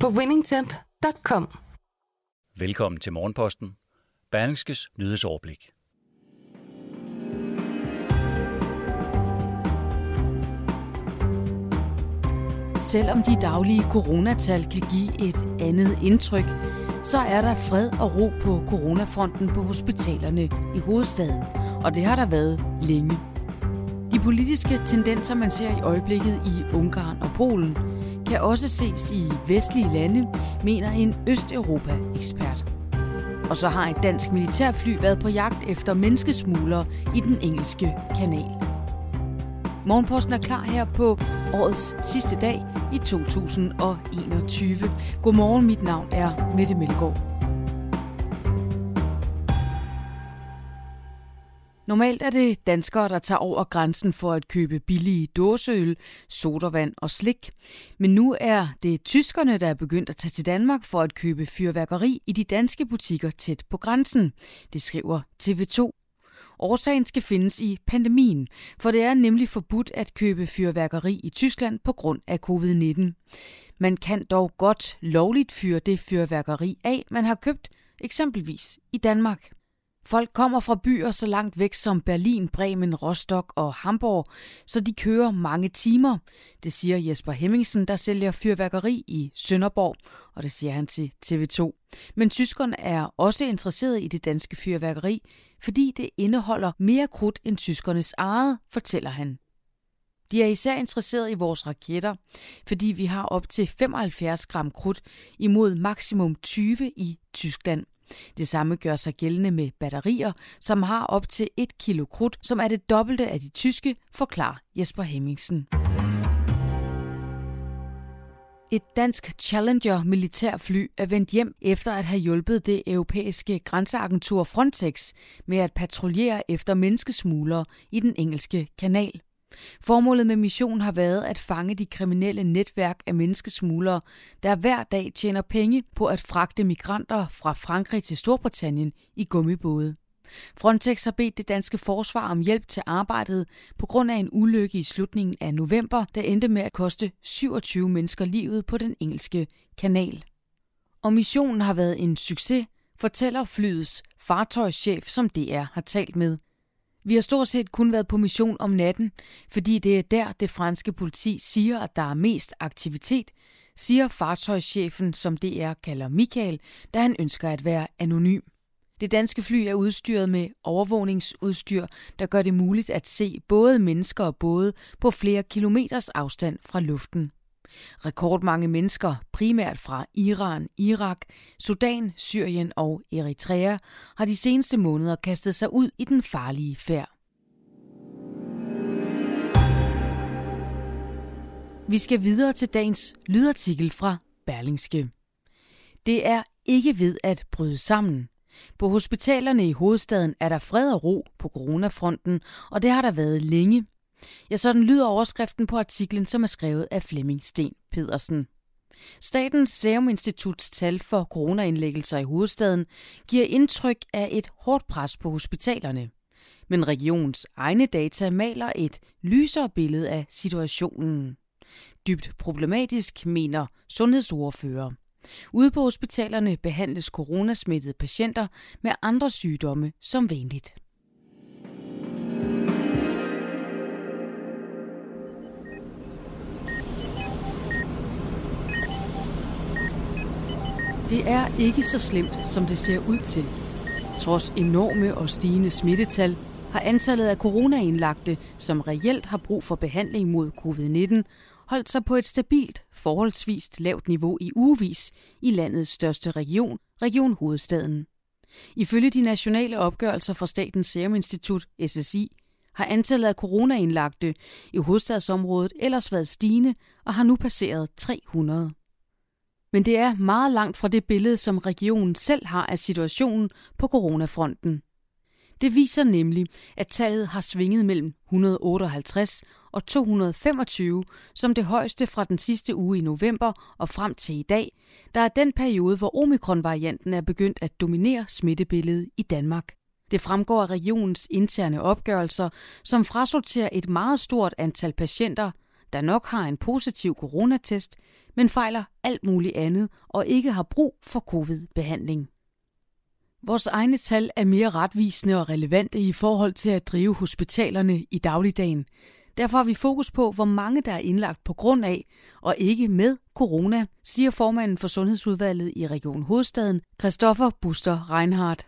på winningtemp.com. Velkommen til Morgenposten. Berlingskes nyhedsoverblik. Selvom de daglige coronatal kan give et andet indtryk, så er der fred og ro på coronafronten på hospitalerne i hovedstaden, og det har der været længe. De politiske tendenser, man ser i øjeblikket i Ungarn og Polen, kan også ses i vestlige lande, mener en Østeuropa-ekspert. Og så har et dansk militærfly været på jagt efter menneskesmuglere i den engelske kanal. Morgenposten er klar her på årets sidste dag i 2021. Godmorgen, mit navn er Mette Melgaard. Normalt er det danskere, der tager over grænsen for at købe billige dåseøl, sodavand og slik. Men nu er det tyskerne, der er begyndt at tage til Danmark for at købe fyrværkeri i de danske butikker tæt på grænsen. Det skriver TV2. Årsagen skal findes i pandemien, for det er nemlig forbudt at købe fyrværkeri i Tyskland på grund af covid-19. Man kan dog godt lovligt fyre det fyrværkeri af, man har købt, eksempelvis i Danmark. Folk kommer fra byer så langt væk som Berlin, Bremen, Rostock og Hamburg, så de kører mange timer. Det siger Jesper Hemmingsen, der sælger fyrværkeri i Sønderborg, og det siger han til TV2. Men tyskerne er også interesseret i det danske fyrværkeri, fordi det indeholder mere krudt end tyskernes eget, fortæller han. De er især interesseret i vores raketter, fordi vi har op til 75 gram krudt imod maksimum 20 i Tyskland. Det samme gør sig gældende med batterier, som har op til 1 kilo krudt, som er det dobbelte af de tyske, forklarer Jesper Hemmingsen. Et dansk Challenger militærfly er vendt hjem efter at have hjulpet det europæiske grænseagentur Frontex med at patruljere efter menneskesmuglere i den engelske kanal. Formålet med missionen har været at fange de kriminelle netværk af menneskesmuglere, der hver dag tjener penge på at fragte migranter fra Frankrig til Storbritannien i gummibåde. Frontex har bedt det danske forsvar om hjælp til arbejdet på grund af en ulykke i slutningen af november, der endte med at koste 27 mennesker livet på den engelske kanal. Og missionen har været en succes, fortæller flyets fartøjschef, som DR har talt med. Vi har stort set kun været på mission om natten, fordi det er der, det franske politi siger, at der er mest aktivitet, siger fartøjschefen, som DR kalder Michael, da han ønsker at være anonym. Det danske fly er udstyret med overvågningsudstyr, der gør det muligt at se både mennesker og både på flere kilometers afstand fra luften. Rekordmange mennesker, primært fra Iran, Irak, Sudan, Syrien og Eritrea, har de seneste måneder kastet sig ud i den farlige færd. Vi skal videre til dagens lydartikel fra Berlingske. Det er ikke ved at bryde sammen. På hospitalerne i hovedstaden er der fred og ro på coronafronten, og det har der været længe. Ja, sådan lyder overskriften på artiklen, som er skrevet af Flemming Sten Pedersen. Statens Serum Instituts tal for coronaindlæggelser i hovedstaden giver indtryk af et hårdt pres på hospitalerne. Men regionens egne data maler et lysere billede af situationen. Dybt problematisk, mener sundhedsordfører. Ude på hospitalerne behandles coronasmittede patienter med andre sygdomme som vanligt. Det er ikke så slemt, som det ser ud til. Trods enorme og stigende smittetal har antallet af coronaindlagte, som reelt har brug for behandling mod covid-19, holdt sig på et stabilt, forholdsvist lavt niveau i ugevis i landets største region, Region Hovedstaden. Ifølge de nationale opgørelser fra Statens Serum Institut, SSI, har antallet af coronaindlagte i hovedstadsområdet ellers været stigende og har nu passeret 300. Men det er meget langt fra det billede, som regionen selv har af situationen på coronafronten. Det viser nemlig, at tallet har svinget mellem 158 og 225 som det højeste fra den sidste uge i november og frem til i dag, der er den periode, hvor omikronvarianten er begyndt at dominere smittebilledet i Danmark. Det fremgår af regionens interne opgørelser, som frasorterer et meget stort antal patienter, der nok har en positiv coronatest, men fejler alt muligt andet og ikke har brug for covid-behandling. Vores egne tal er mere retvisende og relevante i forhold til at drive hospitalerne i dagligdagen. Derfor har vi fokus på, hvor mange der er indlagt på grund af og ikke med corona, siger formanden for Sundhedsudvalget i Region Hovedstaden, Christoffer Buster Reinhardt.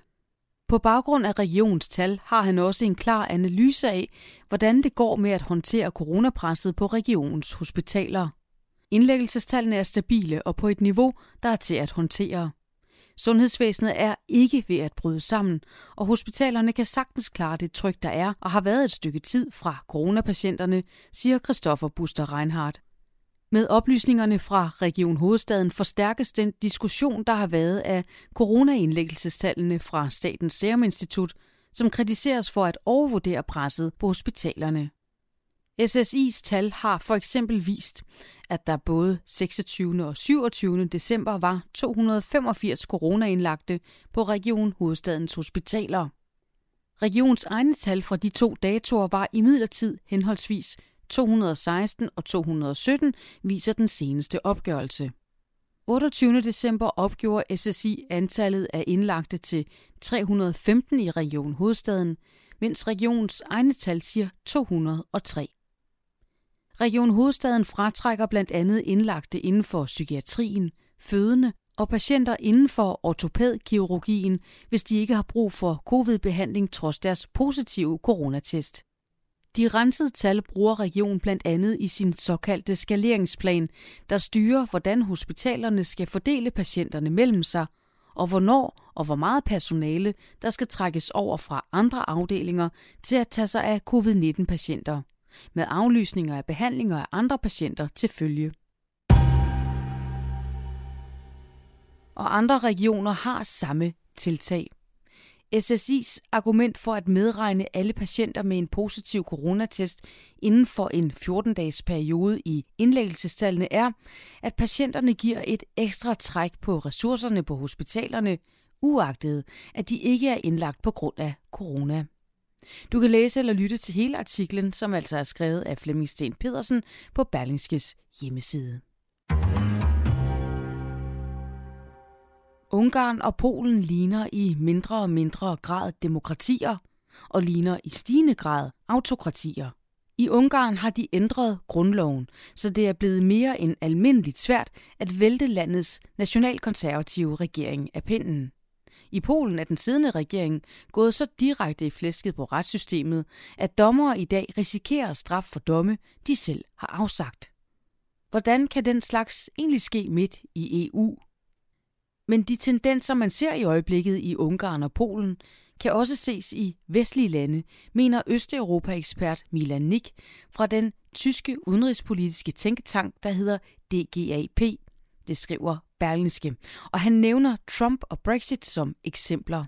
På baggrund af regionens tal har han også en klar analyse af, hvordan det går med at håndtere coronapresset på regionens hospitaler. Indlæggelsestallene er stabile og på et niveau, der er til at håndtere. Sundhedsvæsenet er ikke ved at bryde sammen, og hospitalerne kan sagtens klare det tryk, der er og har været et stykke tid fra coronapatienterne, siger Christoffer Buster Reinhardt. Med oplysningerne fra Region Hovedstaden forstærkes den diskussion, der har været af coronaindlæggelsestallene fra Statens Serum Institut, som kritiseres for at overvurdere presset på hospitalerne. SSI's tal har for eksempel vist, at der både 26. og 27. december var 285 coronaindlagte på Region Hovedstadens hospitaler. Regionens egne tal fra de to datoer var imidlertid henholdsvis 216 og 217, viser den seneste opgørelse. 28. december opgjorde SSI antallet af indlagte til 315 i Region Hovedstaden, mens regionens egne tal siger 203. Region Hovedstaden fratrækker blandt andet indlagte inden for psykiatrien, fødende og patienter inden for ortopædkirurgien, hvis de ikke har brug for covid-behandling trods deres positive coronatest. De rensede tal bruger regionen blandt andet i sin såkaldte skaleringsplan, der styrer, hvordan hospitalerne skal fordele patienterne mellem sig, og hvornår og hvor meget personale, der skal trækkes over fra andre afdelinger til at tage sig af covid-19-patienter med aflysninger af behandlinger af andre patienter til følge. Og andre regioner har samme tiltag. SSI's argument for at medregne alle patienter med en positiv coronatest inden for en 14-dages periode i indlæggelsestallene er, at patienterne giver et ekstra træk på ressourcerne på hospitalerne, uagtet at de ikke er indlagt på grund af corona. Du kan læse eller lytte til hele artiklen, som altså er skrevet af Flemming Sten Pedersen på Berlingskes hjemmeside. Ungarn og Polen ligner i mindre og mindre grad demokratier og ligner i stigende grad autokratier. I Ungarn har de ændret grundloven, så det er blevet mere end almindeligt svært at vælte landets nationalkonservative regering af pinden. I Polen er den siddende regering gået så direkte i flæsket på retssystemet, at dommere i dag risikerer straf for domme, de selv har afsagt. Hvordan kan den slags egentlig ske midt i EU? Men de tendenser, man ser i øjeblikket i Ungarn og Polen, kan også ses i vestlige lande, mener Østeuropa-ekspert Milan Nick fra den tyske udenrigspolitiske tænketank, der hedder DGAP. Det skriver Berlingske, og han nævner Trump og Brexit som eksempler.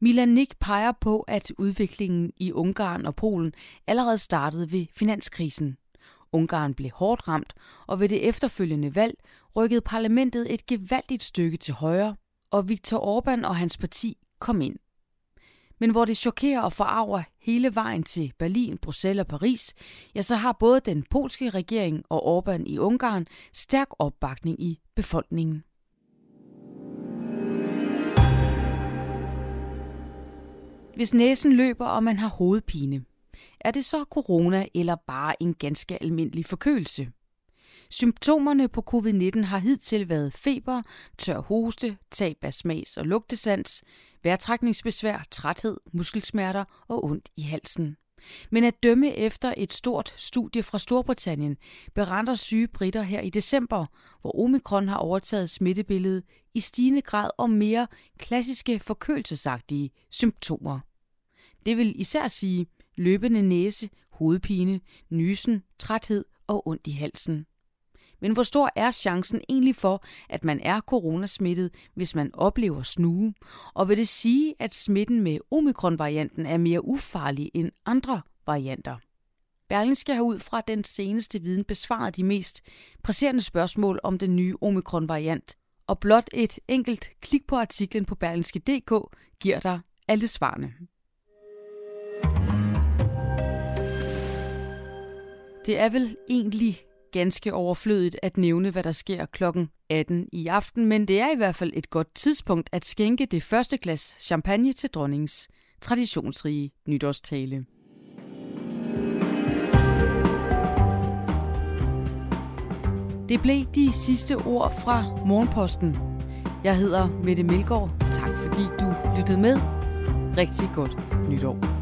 Milan Nick peger på, at udviklingen i Ungarn og Polen allerede startede ved finanskrisen. Ungarn blev hårdt ramt, og ved det efterfølgende valg rykkede parlamentet et gevaldigt stykke til højre, og Viktor Orbán og hans parti kom ind. Men hvor det chokerer og forarver hele vejen til Berlin, Bruxelles og Paris, ja, så har både den polske regering og Orbán i Ungarn stærk opbakning i befolkningen. Hvis næsen løber, og man har hovedpine, er det så corona eller bare en ganske almindelig forkølelse? Symptomerne på covid-19 har hidtil været feber, tør hoste, tab af smags- og lugtesans, vejrtrækningsbesvær, træthed, muskelsmerter og ondt i halsen. Men at dømme efter et stort studie fra Storbritannien, beretter syge britter her i december, hvor omikron har overtaget smittebilledet i stigende grad om mere klassiske forkølelsesagtige symptomer. Det vil især sige løbende næse, hovedpine, nysen, træthed og ondt i halsen. Men hvor stor er chancen egentlig for, at man er coronasmittet, hvis man oplever snue? Og vil det sige, at smitten med omikron-varianten er mere ufarlig end andre varianter? Berlingske har ud fra den seneste viden besvaret de mest presserende spørgsmål om den nye omikron-variant. Og blot et enkelt klik på artiklen på berlingske.dk giver dig alle svarene. Det er vel egentlig ganske overflødigt at nævne, hvad der sker klokken 18 i aften, men det er i hvert fald et godt tidspunkt at skænke det første glas champagne til dronningens traditionsrige nytårstale. Det blev de sidste ord fra Morgenposten. Jeg hedder Mette Melgaard. Tak fordi du lyttede med. Rigtig godt nytår.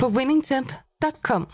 på winningtemp.com.